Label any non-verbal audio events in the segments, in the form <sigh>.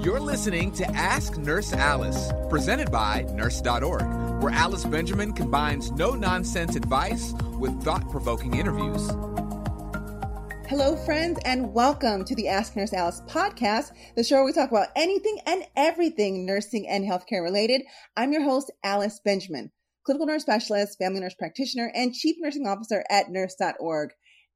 You're listening to Ask Nurse Alice, presented by Nurse.org, where Alice Benjamin combines no nonsense advice with thought provoking interviews. Hello, friends, and welcome to the Ask Nurse Alice podcast, the show where we talk about anything and everything nursing and healthcare related. I'm your host, Alice Benjamin, clinical nurse specialist, family nurse practitioner, and chief nursing officer at nurse.org.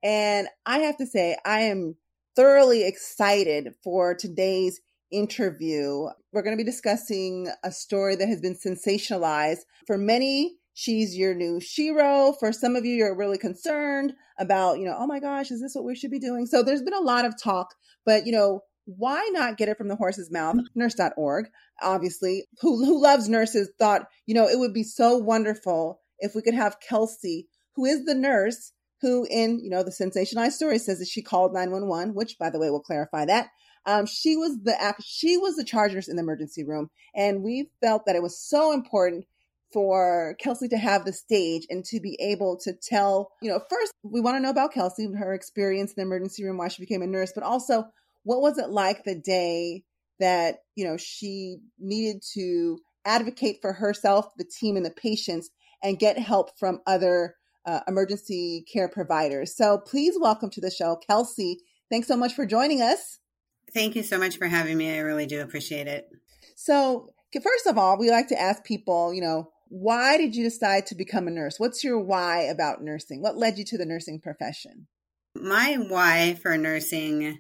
And I have to say, I am thoroughly excited for today's interview. We're going to be discussing a story that has been sensationalized. For many, she's your new Shiro. For some of you, you're really concerned about, you know, oh my gosh, is this what we should be doing? So there's been a lot of talk, but, you know, why not get it from the horse's mouth? Mm-hmm. Nurse.org, obviously, who, who loves nurses, thought, you know, it would be so wonderful if we could have Kelsay, who is the nurse who in, you know, the sensationalized story says that she called 911, which by the way, we'll clarify that. Um, she was the she was the charge nurse in the emergency room, and we felt that it was so important for Kelsay to have the stage and to be able to tell, you know, first we want to know about Kelsay, and her experience in the emergency room, why she became a nurse, but also what was it like the day that, you know, she needed to advocate for herself, the team, and the patients and get help from other uh, emergency care providers. So please welcome to the show, Kelsay. Thanks so much for joining us. Thank you so much for having me. I really do appreciate it. So, first of all, we like to ask people, you know, why did you decide to become a nurse? What's your why about nursing? What led you to the nursing profession? My why for nursing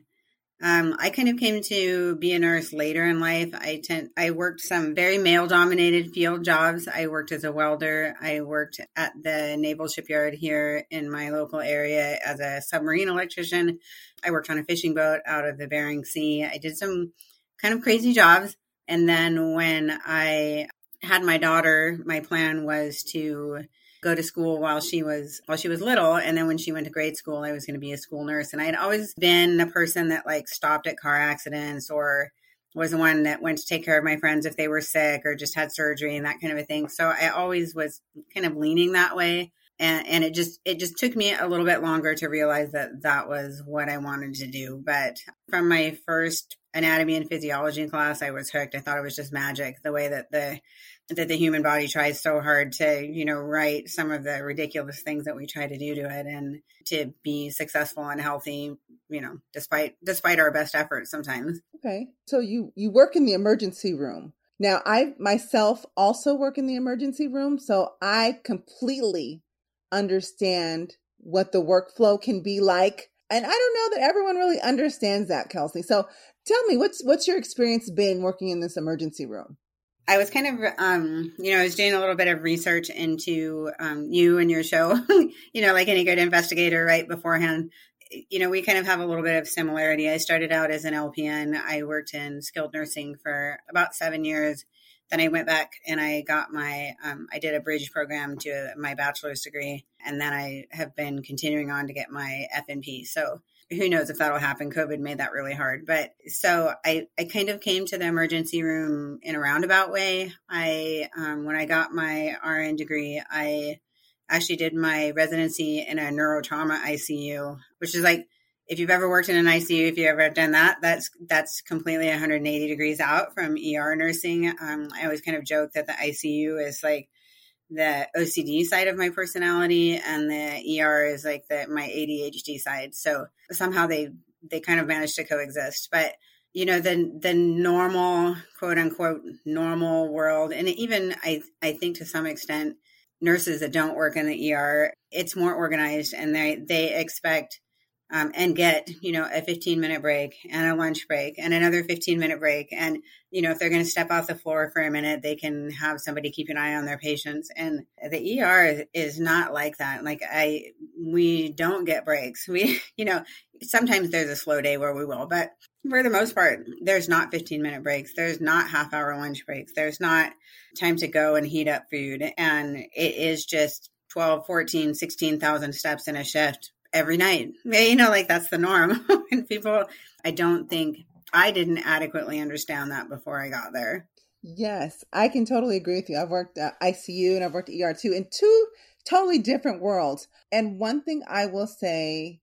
um, I kind of came to be a nurse later in life. I tend I worked some very male dominated field jobs. I worked as a welder. I worked at the naval shipyard here in my local area as a submarine electrician. I worked on a fishing boat out of the Bering Sea. I did some kind of crazy jobs. And then when I had my daughter, my plan was to go to school while she was while she was little and then when she went to grade school I was going to be a school nurse and I had always been a person that like stopped at car accidents or was the one that went to take care of my friends if they were sick or just had surgery and that kind of a thing. So I always was kind of leaning that way. And, and it just it just took me a little bit longer to realize that that was what I wanted to do. But from my first anatomy and physiology class, I was hooked. I thought it was just magic the way that the that the human body tries so hard to, you know, write some of the ridiculous things that we try to do to it and to be successful and healthy, you know, despite despite our best efforts sometimes. Okay. So you you work in the emergency room. Now, I myself also work in the emergency room, so I completely understand what the workflow can be like. And I don't know that everyone really understands that, Kelsay. So tell me, what's what's your experience been working in this emergency room? I was kind of, um, you know, I was doing a little bit of research into um, you and your show, <laughs> you know, like any good investigator, right beforehand. You know, we kind of have a little bit of similarity. I started out as an LPN. I worked in skilled nursing for about seven years. Then I went back and I got my, um, I did a bridge program to my bachelor's degree. And then I have been continuing on to get my FNP. So who knows if that'll happen. Covid made that really hard. But so i i kind of came to the emergency room in a roundabout way. I um, when i got my rn degree i actually did my residency in a neurotrauma icu which is like if you've ever worked in an icu if you've ever done that that's that's completely 180 degrees out from er nursing. Um, i always kind of joke that the icu is like the OCD side of my personality and the ER is like the my ADHD side. So somehow they they kind of managed to coexist. But you know the the normal quote unquote normal world and even I I think to some extent nurses that don't work in the ER it's more organized and they they expect um, and get you know a 15 minute break and a lunch break and another 15 minute break. And you know if they're going to step off the floor for a minute they can have somebody keep an eye on their patients. And the er is, not like that. Like i we don't get breaks. <laughs> We you know sometimes there's a slow day where we will but for the most part there's not 15 minute breaks. There's not half hour lunch breaks. There's not time to go and heat up food. And it is just 12 14 16,000 steps in a shift every night. <laughs> You know, like that's the norm. <laughs> and people, I don't think I didn't adequately understand that before I got there. Yes, I can totally agree with you. I've worked at ICU and I've worked ER too in two totally different worlds. And one thing I will say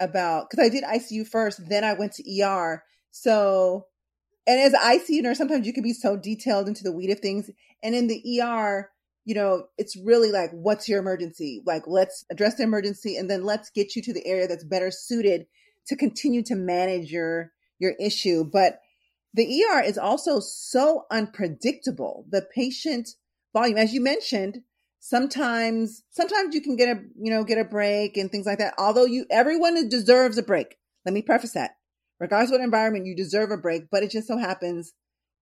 about because I did ICU first, then I went to ER. So, and as ICU nurse, sometimes you can be so detailed into the weed of things. And in the ER, you know, it's really like, what's your emergency? Like, let's address the emergency and then let's get you to the area that's better suited to continue to manage your, your issue. But the ER is also so unpredictable. The patient volume, as you mentioned, sometimes, sometimes you can get a, you know, get a break and things like that. Although you, everyone deserves a break. Let me preface that. Regardless of what environment, you deserve a break, but it just so happens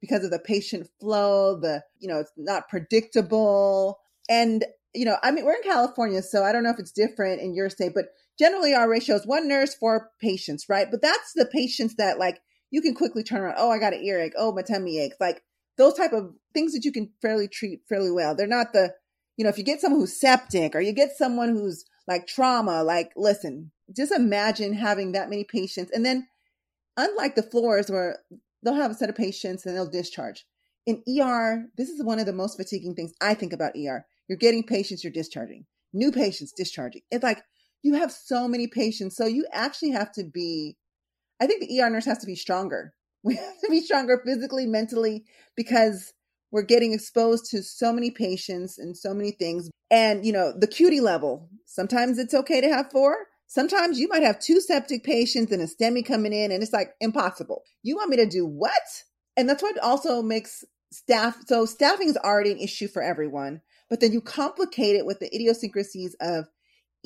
because of the patient flow, the, you know, it's not predictable. And, you know, I mean, we're in California, so I don't know if it's different in your state, but generally our ratio is one nurse, four patients, right? But that's the patients that like you can quickly turn around. Oh, I got an earache. Oh, my tummy aches. Like those type of things that you can fairly treat fairly well. They're not the, you know, if you get someone who's septic or you get someone who's like trauma, like listen, just imagine having that many patients. And then unlike the floors where they'll have a set of patients and they'll discharge. In ER, this is one of the most fatiguing things I think about ER. You're getting patients, you're discharging. New patients discharging. It's like you have so many patients. So you actually have to be, I think the ER nurse has to be stronger. <laughs> We have to be stronger physically, mentally, because we're getting exposed to so many patients and so many things. And, you know, the acuity level, sometimes it's okay to have four. Sometimes you might have two septic patients and a STEMI coming in, and it's like impossible. You want me to do what? And that's what also makes staff. So staffing is already an issue for everyone, but then you complicate it with the idiosyncrasies of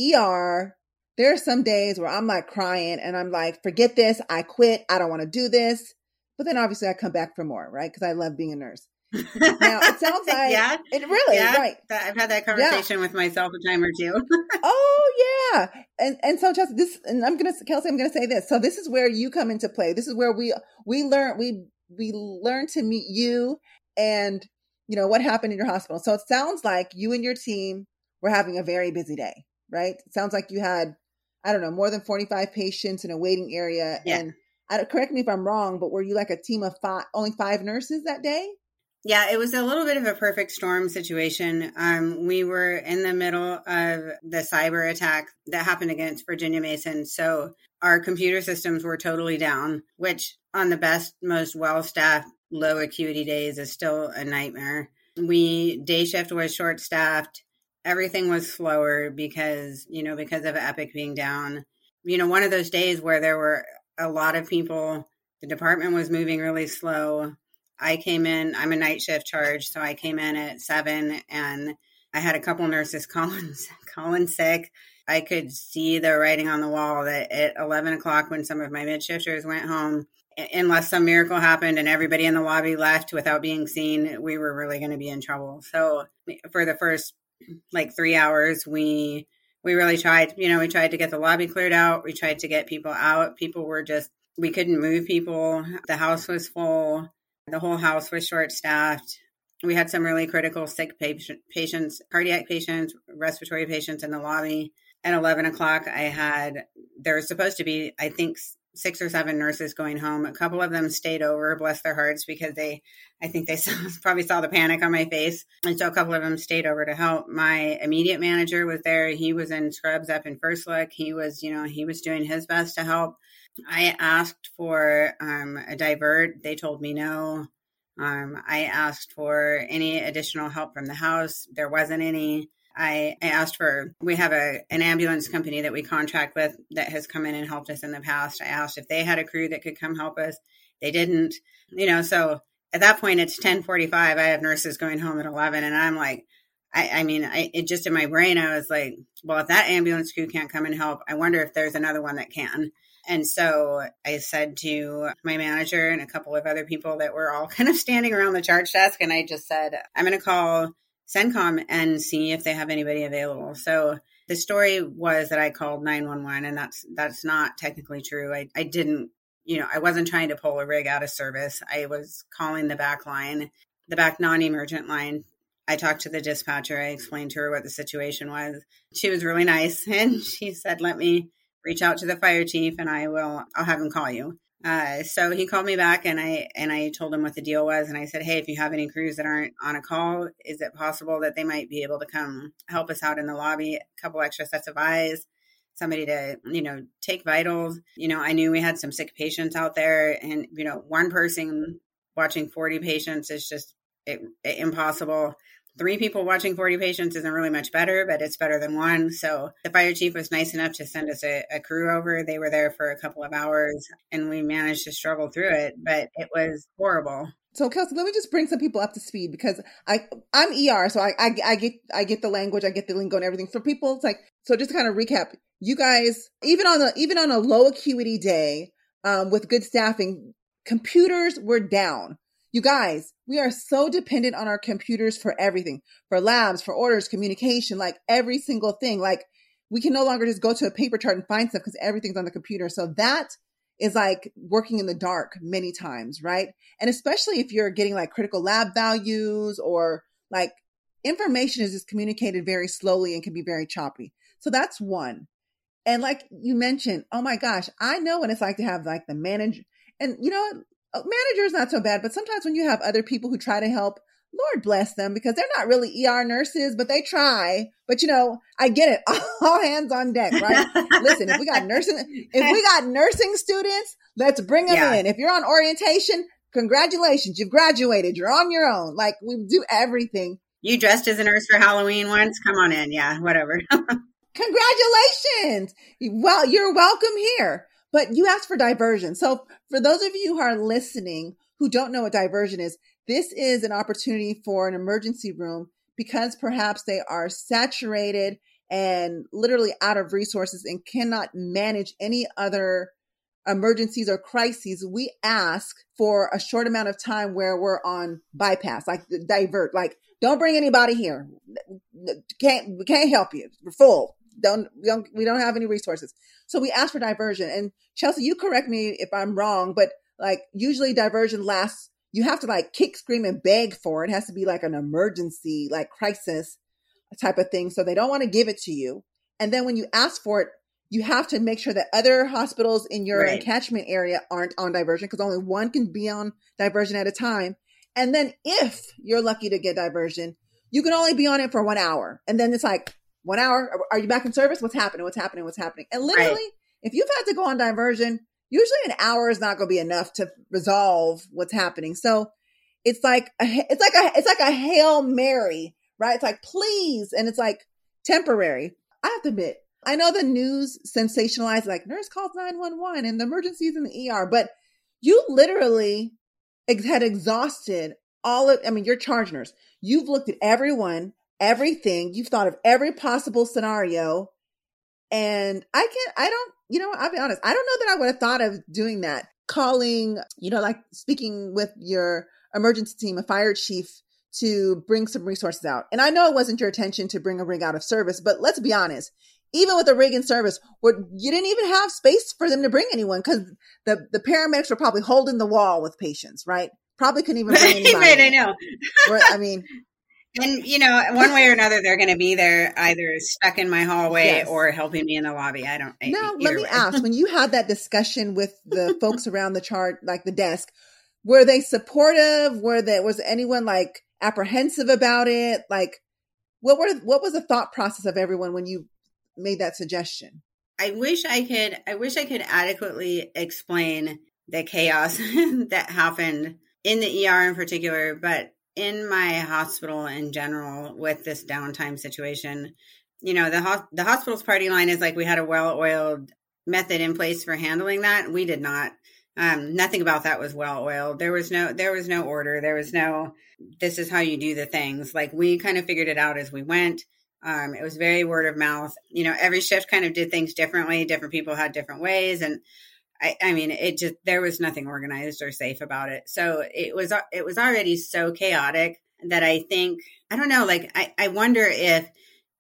ER. There are some days where I'm like crying and I'm like, forget this. I quit. I don't want to do this. But then obviously I come back for more, right? Because I love being a nurse now it sounds <laughs> like yeah, it really yeah, right. I've had that conversation yeah. with myself a time or two. <laughs> oh yeah, and and so just this, and I'm gonna Kelsay, I'm gonna say this. So this is where you come into play. This is where we we learn we we learn to meet you and you know what happened in your hospital. So it sounds like you and your team were having a very busy day, right? It sounds like you had I don't know more than 45 patients in a waiting area, yeah. and I, correct me if I'm wrong, but were you like a team of five, only five nurses that day? Yeah, it was a little bit of a perfect storm situation. Um, we were in the middle of the cyber attack that happened against Virginia Mason. So our computer systems were totally down, which on the best, most well staffed, low acuity days is still a nightmare. We, day shift was short staffed. Everything was slower because, you know, because of Epic being down. You know, one of those days where there were a lot of people, the department was moving really slow I came in, I'm a night shift charge, so I came in at seven and I had a couple nurses <laughs> calling calling sick. I could see the writing on the wall that at 11 o'clock, when some of my midshifters went home, unless some miracle happened and everybody in the lobby left without being seen, we were really going to be in trouble. So for the first like three hours, we we really tried. You know, we tried to get the lobby cleared out. We tried to get people out. People were just we couldn't move people. The house was full. The whole house was short staffed. We had some really critical sick patient, patients, cardiac patients, respiratory patients in the lobby. At 11 o'clock, I had, there was supposed to be, I think, six or seven nurses going home. A couple of them stayed over, bless their hearts, because they, I think they <laughs> saw, probably saw the panic on my face. And so a couple of them stayed over to help. My immediate manager was there. He was in scrubs up in first look. He was, you know, he was doing his best to help. I asked for um, a divert. They told me no. Um, I asked for any additional help from the house. There wasn't any. I, I asked for, we have a, an ambulance company that we contract with that has come in and helped us in the past. I asked if they had a crew that could come help us. They didn't, you know, so at that point it's 1045. I have nurses going home at 11 and I'm like, I, I mean, I, it just in my brain, I was like, well, if that ambulance crew can't come and help, I wonder if there's another one that can. And so I said to my manager and a couple of other people that were all <laughs> kind of standing around the charge desk, and I just said, I'm going to call CENCOM and see if they have anybody available. So the story was that I called 911 and that's that's not technically true. I, I didn't, you know, I wasn't trying to pull a rig out of service. I was calling the back line, the back non-emergent line. I talked to the dispatcher. I explained to her what the situation was. She was really nice <laughs> and she said, "Let me reach out to the fire chief and I will I'll have him call you." Uh, so he called me back and I and I told him what the deal was and I said, "Hey, if you have any crews that aren't on a call, is it possible that they might be able to come help us out in the lobby? A couple extra sets of eyes, somebody to you know take vitals. You know, I knew we had some sick patients out there, and you know, one person watching forty patients is just it, it, impossible three people watching 40 patients isn't really much better, but it's better than one. So the fire chief was nice enough to send us a, a, crew over. They were there for a couple of hours and we managed to struggle through it, but it was horrible. So Kelsay, let me just bring some people up to speed because I I'm ER, so I, I, I get I get the language, I get the lingo and everything. For people, it's like so. Just kind of recap, you guys even on a even on a low acuity day um, with good staffing, computers were down. You guys, we are so dependent on our computers for everything, for labs, for orders, communication, like every single thing. Like we can no longer just go to a paper chart and find stuff because everything's on the computer. So that is like working in the dark many times, right? And especially if you're getting like critical lab values or like information is just communicated very slowly and can be very choppy. So that's one. And like you mentioned, oh my gosh, I know what it's like to have like the manager and you know what? Manager's not so bad, but sometimes when you have other people who try to help, Lord bless them because they're not really ER nurses, but they try. But you know, I get it. <laughs> All hands on deck, right? Listen, if we got nursing, if we got nursing students, let's bring them yeah. in. If you're on orientation, congratulations, you've graduated. You're on your own. Like we do everything. You dressed as a nurse for Halloween once? Come on in. Yeah, whatever. <laughs> Congratulations. Well, you're welcome here. But you asked for diversion. So for those of you who are listening who don't know what diversion is, this is an opportunity for an emergency room because perhaps they are saturated and literally out of resources and cannot manage any other emergencies or crises, we ask for a short amount of time where we're on bypass, like divert, like don't bring anybody here. Can't we can't help you. We're full don't we don't we don't have any resources. So we ask for diversion. And Chelsea, you correct me if I'm wrong, but like usually diversion lasts you have to like kick, scream, and beg for it. It has to be like an emergency, like crisis type of thing. So they don't want to give it to you. And then when you ask for it, you have to make sure that other hospitals in your right. catchment area aren't on diversion because only one can be on diversion at a time. And then if you're lucky to get diversion, you can only be on it for one hour. And then it's like, one hour. Are you back in service? What's happening? What's happening? What's happening? And literally, right. if you've had to go on diversion, usually an hour is not going to be enough to resolve what's happening. So it's like a, it's like a it's like a hail mary, right? It's like please, and it's like temporary. I have to admit, I know the news sensationalized like nurse calls nine one one and the emergencies in the ER, but you literally had exhausted all of. I mean, you're charge nurse. You've looked at everyone everything. You've thought of every possible scenario. And I can't, I don't, you know, I'll be honest. I don't know that I would have thought of doing that. Calling, you know, like speaking with your emergency team, a fire chief to bring some resources out. And I know it wasn't your intention to bring a rig out of service, but let's be honest. Even with a rig in service, where you didn't even have space for them to bring anyone because the, the paramedics were probably holding the wall with patients, right? Probably couldn't even bring <laughs> anybody. right, I know. I mean, and you know, one way or another, they're going to be there either stuck in my hallway yes. or helping me in the lobby. I don't. Now, let me way. ask: when <laughs> you had that discussion with the folks around the chart, like the desk, were they supportive? Were there was anyone like apprehensive about it? Like, what were what was the thought process of everyone when you made that suggestion? I wish I could. I wish I could adequately explain the chaos <laughs> that happened in the ER in particular, but in my hospital in general with this downtime situation, you know, the ho- the hospital's party line is like we had a well-oiled method in place for handling that. We did not. Um, nothing about that was well oiled. There was no there was no order. There was no this is how you do the things. Like we kind of figured it out as we went. Um, it was very word of mouth. You know, every shift kind of did things differently. Different people had different ways, and I, I mean, it just there was nothing organized or safe about it. So it was uh, it was already so chaotic that I think I don't know. Like I, I wonder if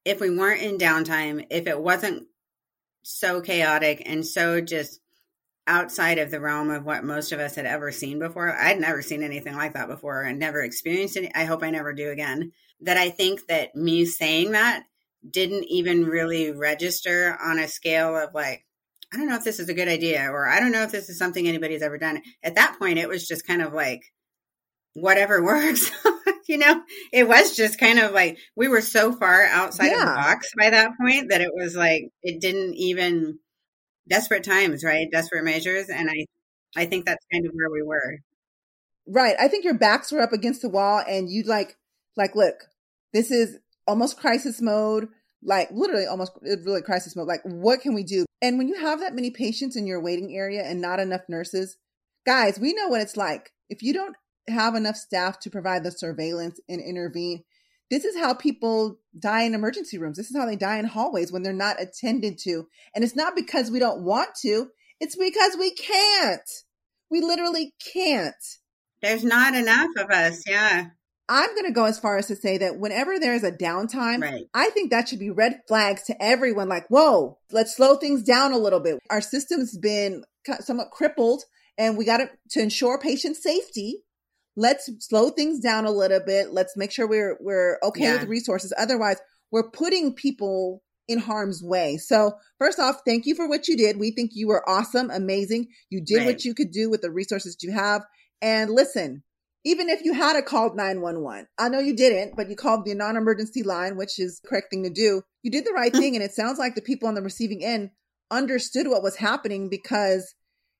if we weren't in downtime, if it wasn't so chaotic and so just outside of the realm of what most of us had ever seen before. I'd never seen anything like that before and never experienced it. I hope I never do again. That I think that me saying that didn't even really register on a scale of like, I don't know if this is a good idea or I don't know if this is something anybody's ever done. At that point, it was just kind of like, whatever <laughs> works. you know, it was just kind of like we were so far outside yeah. of the box by that point that it was like it didn't even desperate times, right? Desperate measures. And I I think that's kind of where we were. Right. I think your backs were up against the wall and you like like look, this is almost crisis mode like literally almost really crisis mode. Like, what can we do? And when you have that many patients in your waiting area and not enough nurses, guys, we know what it's like. If you don't have enough staff to provide the surveillance and intervene, this is how people die in emergency rooms. This is how they die in hallways when they're not attended to. And it's not because we don't want to, it's because we can't. We literally can't. There's not enough of us. Yeah. I'm going to go as far as to say that whenever there's a downtime, right. I think that should be red flags to everyone like, whoa, let's slow things down a little bit. Our system's been somewhat crippled and we got to, to ensure patient safety. Let's slow things down a little bit. Let's make sure we're, we're okay yeah. with resources. Otherwise, we're putting people in harm's way. So first off, thank you for what you did. We think you were awesome, amazing. You did right. what you could do with the resources you have. And listen, even if you had a called 911, I know you didn't, but you called the non emergency line, which is the correct thing to do. You did the right mm-hmm. thing. and it sounds like the people on the receiving end understood what was happening because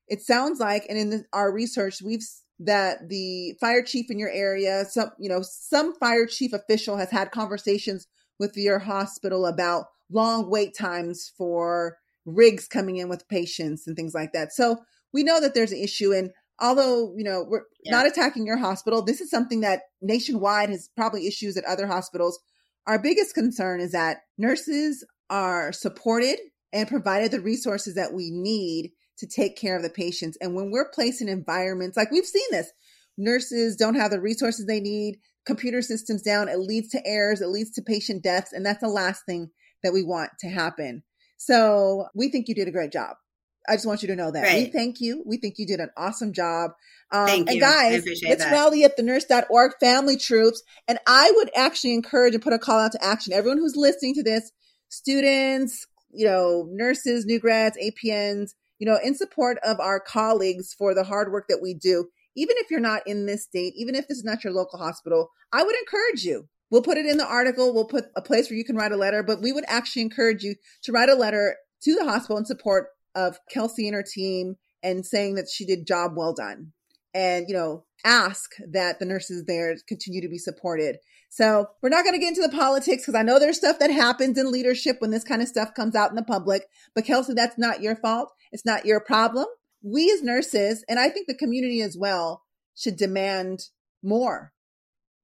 it sounds like, and in the, our research, we've that the fire chief in your area, some, you know, some fire chief official has had conversations with your hospital about long wait times for rigs coming in with patients and things like that. So we know that there's an issue. And although you know we're yeah. not attacking your hospital this is something that nationwide has probably issues at other hospitals. Our biggest concern is that nurses are supported and provided the resources that we need to take care of the patients. And when we're placed in environments like we've seen this nurses don't have the resources they need computer systems down it leads to errors it leads to patient deaths and that's the last thing that we want to happen. So we think you did a great job I just want you to know that. Right. We thank you. We think you did an awesome job. Um, thank and guys, let's that. rally at the nurse.org family troops. And I would actually encourage and put a call out to action. Everyone who's listening to this, students, you know, nurses, new grads, APNs, you know, in support of our colleagues for the hard work that we do. Even if you're not in this state, even if this is not your local hospital, I would encourage you. We'll put it in the article. We'll put a place where you can write a letter, but we would actually encourage you to write a letter to the hospital in support of Kelsay and her team and saying that she did job well done and you know ask that the nurses there continue to be supported. So we're not going to get into the politics because i know there's stuff that happens in leadership when this kind of stuff comes out in the public but kelsay that's not your fault. It's not your problem. We as nurses and i think the community as well should demand more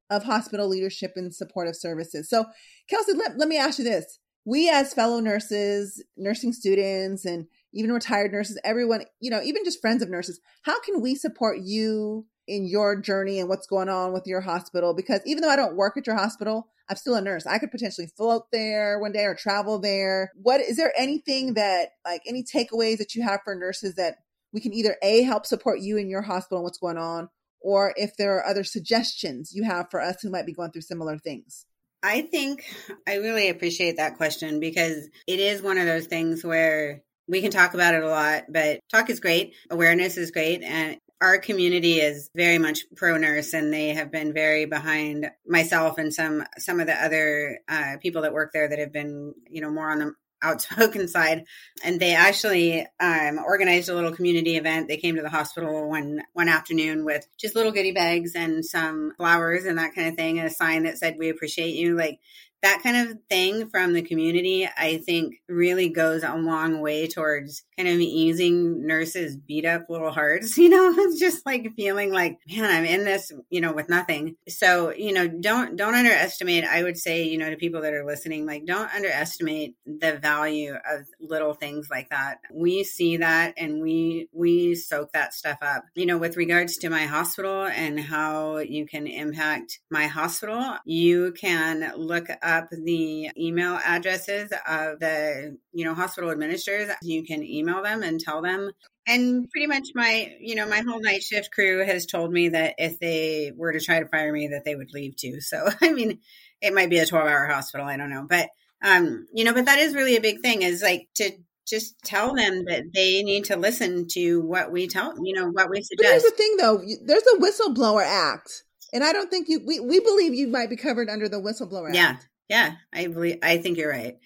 of hospital leadership and supportive services. So kelsay let, let me ask you this. We as fellow nurses nursing students and even retired nurses, everyone, you know, even just friends of nurses, how can we support you in your journey and what's going on with your hospital? Because even though I don't work at your hospital, I'm still a nurse. I could potentially float there one day or travel there. What is there anything that like any takeaways that you have for nurses that we can either A help support you in your hospital and what's going on, or if there are other suggestions you have for us who might be going through similar things? I think I really appreciate that question because it is one of those things where we can talk about it a lot, but talk is great. Awareness is great. And our community is very much pro nurse and they have been very behind myself and some some of the other uh, people that work there that have been you know more on the outspoken <laughs> side and they actually um, organized a little community event they came to the hospital one one afternoon with just little goodie bags and some flowers and that kind of thing and a sign that said we appreciate you like that kind of thing from the community, I think really goes a long way towards kind of easing nurses beat up little hearts, <laughs> you know, it's just like feeling like, man, I'm in this, you know, with nothing. So, you know, don't, don't underestimate, I would say, you know, to people that are listening, like don't underestimate the value of little things like that. We see that and we, we soak that stuff up, you know, with regards to my hospital and how you can impact my hospital, you can look up up the email addresses of the, you know, hospital administrators. You can email them and tell them. And pretty much my, you know, my whole night shift crew has told me that if they were to try to fire me, that they would leave too. So, <laughs> I mean, it might be a 12 hour hospital. I don't know. But, um, you know, but that is really a big thing is like to just tell them that they need to listen to what we tell, you know, what we suggest. But here's the thing though, there's a whistleblower act. And I don't think you, we, we believe you might be covered under the whistleblower act. yeah. act. Yeah, I believe I think you're right.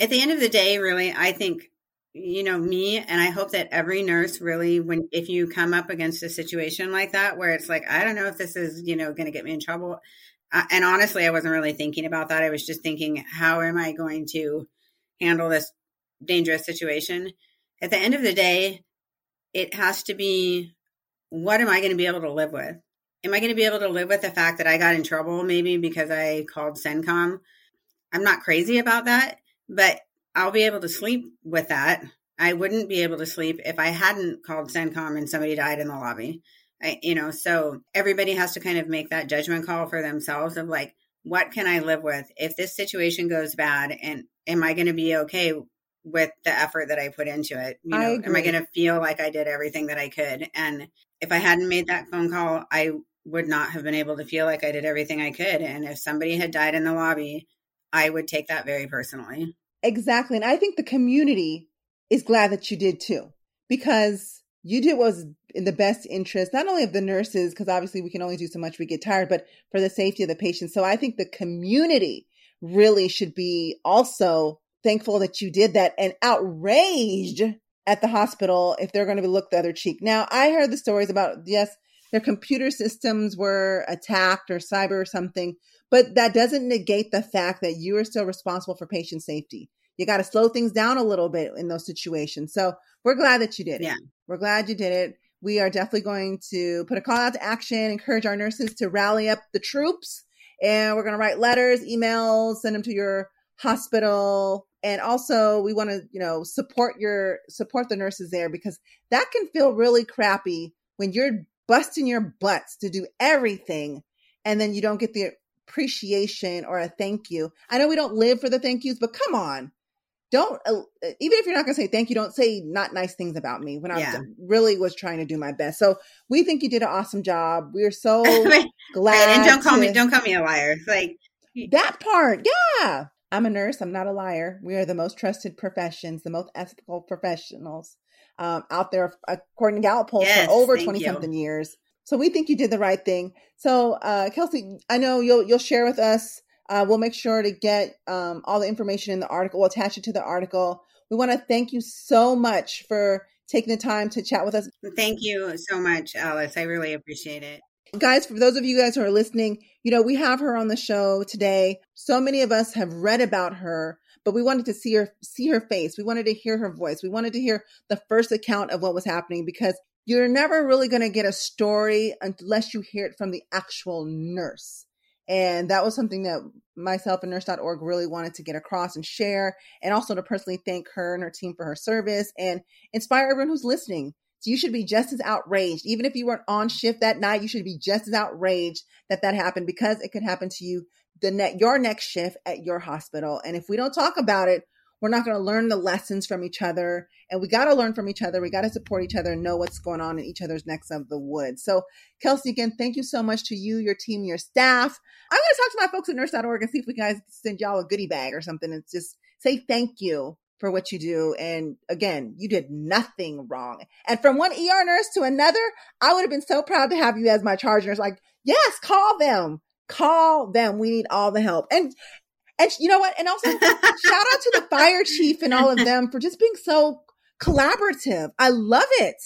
At the end of the day, really, I think you know me and I hope that every nurse really when if you come up against a situation like that where it's like I don't know if this is, you know, going to get me in trouble. Uh, and honestly, I wasn't really thinking about that. I was just thinking how am I going to handle this dangerous situation? At the end of the day, it has to be what am I going to be able to live with? Am I going to be able to live with the fact that I got in trouble maybe because I called CENCOM I'm not crazy about that, but I'll be able to sleep with that. I wouldn't be able to sleep if I hadn't called CENCOM and somebody died in the lobby. I, you know, so everybody has to kind of make that judgment call for themselves of like, what can I live with if this situation goes bad? And am I going to be okay with the effort that I put into it? You know, I am I going to feel like I did everything that I could? And if I hadn't made that phone call, I would not have been able to feel like I did everything I could. And if somebody had died in the lobby, I would take that very personally. Exactly. And I think the community is glad that you did too, because you did what was in the best interest, not only of the nurses, because obviously we can only do so much, we get tired, but for the safety of the patients. So I think the community really should be also thankful that you did that and outraged at the hospital if they're going to be looked the other cheek. Now, I heard the stories about, yes, their computer systems were attacked or cyber or something, but that doesn't negate the fact that you are still responsible for patient safety. You got to slow things down a little bit in those situations. So we're glad that you did it. Yeah. We're glad you did it. We are definitely going to put a call out to action, encourage our nurses to rally up the troops. And we're going to write letters, emails, send them to your hospital. And also we want to, you know, support your, support the nurses there because that can feel really crappy when you're busting your butts to do everything and then you don't get the appreciation or a thank you. I know we don't live for the thank yous, but come on. Don't uh, even if you're not going to say thank you, don't say not nice things about me when yeah. I really was trying to do my best. So we think you did an awesome job. We're so <laughs> glad. And don't call to, me don't call me a liar. Like that part, yeah. I'm a nurse. I'm not a liar. We are the most trusted professions, the most ethical professionals um, out there, according to Gallup polls yes, for over 20 something years. So we think you did the right thing. So uh, Kelsay, I know you'll you'll share with us. Uh, we'll make sure to get um, all the information in the article. We'll attach it to the article. We want to thank you so much for taking the time to chat with us. Thank you so much, Alice. I really appreciate it. Guys, for those of you guys who are listening, you know, we have her on the show today. So many of us have read about her, but we wanted to see her see her face. We wanted to hear her voice. We wanted to hear the first account of what was happening because you're never really going to get a story unless you hear it from the actual nurse. And that was something that myself and nurse.org really wanted to get across and share, and also to personally thank her and her team for her service and inspire everyone who's listening. So you should be just as outraged. Even if you weren't on shift that night, you should be just as outraged that that happened because it could happen to you the net your next shift at your hospital. And if we don't talk about it, we're not going to learn the lessons from each other. And we got to learn from each other. We got to support each other and know what's going on in each other's necks of the woods. So, Kelsay, again, thank you so much to you, your team, your staff. I'm going to talk to my folks at nurse.org and see if we guys send y'all a goodie bag or something and just say thank you for what you do. And again, you did nothing wrong. And from one ER nurse to another, I would have been so proud to have you as my charge nurse. Like, yes, call them. Call them. We need all the help. And and you know what? And also <laughs> shout out to the fire chief and all of them for just being so collaborative. I love it.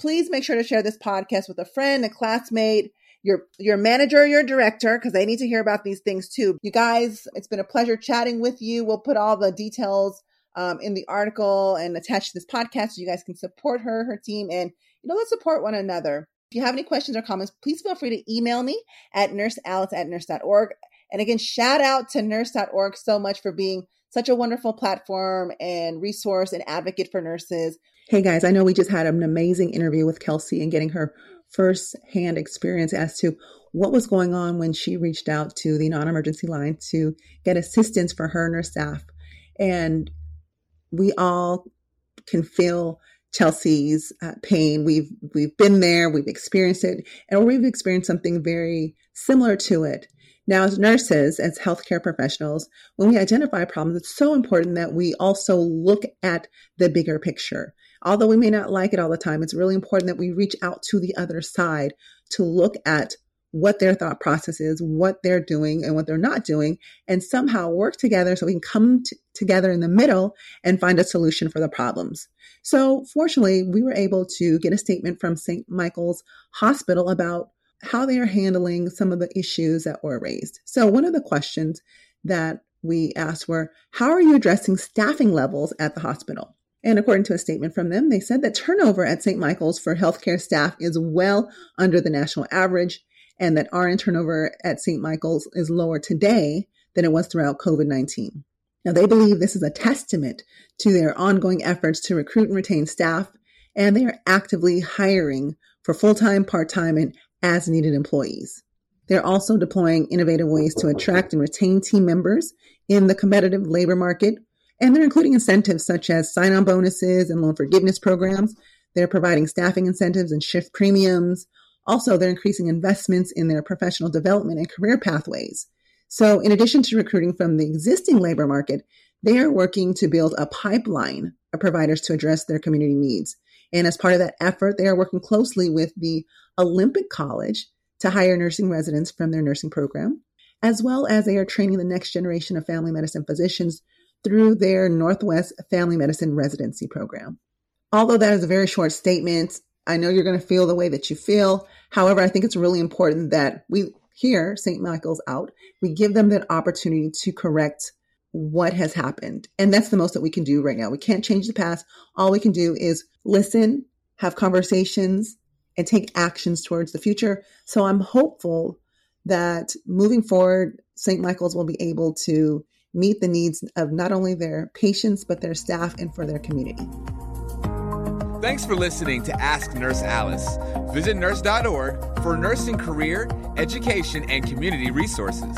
Please make sure to share this podcast with a friend, a classmate, your your manager your director because they need to hear about these things too. You guys, it's been a pleasure chatting with you. We'll put all the details um, in the article and attached to this podcast so you guys can support her, her team, and you know let's support one another. If you have any questions or comments, please feel free to email me at nursealice at nurse.org. And again, shout out to nurse.org so much for being such a wonderful platform and resource and advocate for nurses. Hey guys, I know we just had an amazing interview with Kelsay and getting her first hand experience as to what was going on when she reached out to the non emergency line to get assistance for her and her staff. And we all can feel Chelsea's uh, pain. We've we've been there, we've experienced it, and we've experienced something very similar to it. Now, as nurses, as healthcare professionals, when we identify problems, it's so important that we also look at the bigger picture. Although we may not like it all the time, it's really important that we reach out to the other side to look at what their thought process is, what they're doing, and what they're not doing, and somehow work together so we can come t- together in the middle and find a solution for the problems. So, fortunately, we were able to get a statement from St. Michael's Hospital about how they are handling some of the issues that were raised. So, one of the questions that we asked were How are you addressing staffing levels at the hospital? And according to a statement from them, they said that turnover at St. Michael's for healthcare staff is well under the national average, and that RN turnover at St. Michael's is lower today than it was throughout COVID 19. Now, they believe this is a testament to their ongoing efforts to recruit and retain staff, and they are actively hiring for full time, part time, and as needed employees. They're also deploying innovative ways to attract and retain team members in the competitive labor market. And they're including incentives such as sign on bonuses and loan forgiveness programs. They're providing staffing incentives and shift premiums. Also, they're increasing investments in their professional development and career pathways. So, in addition to recruiting from the existing labor market, they are working to build a pipeline of providers to address their community needs. And as part of that effort, they are working closely with the Olympic College to hire nursing residents from their nursing program, as well as they are training the next generation of family medicine physicians through their Northwest Family Medicine Residency Program. Although that is a very short statement, I know you're going to feel the way that you feel. However, I think it's really important that we hear St. Michael's out. We give them that opportunity to correct what has happened. And that's the most that we can do right now. We can't change the past. All we can do is listen, have conversations, and take actions towards the future. So I'm hopeful that moving forward, St. Michael's will be able to meet the needs of not only their patients, but their staff and for their community. Thanks for listening to Ask Nurse Alice. Visit nurse.org for nursing career, education, and community resources.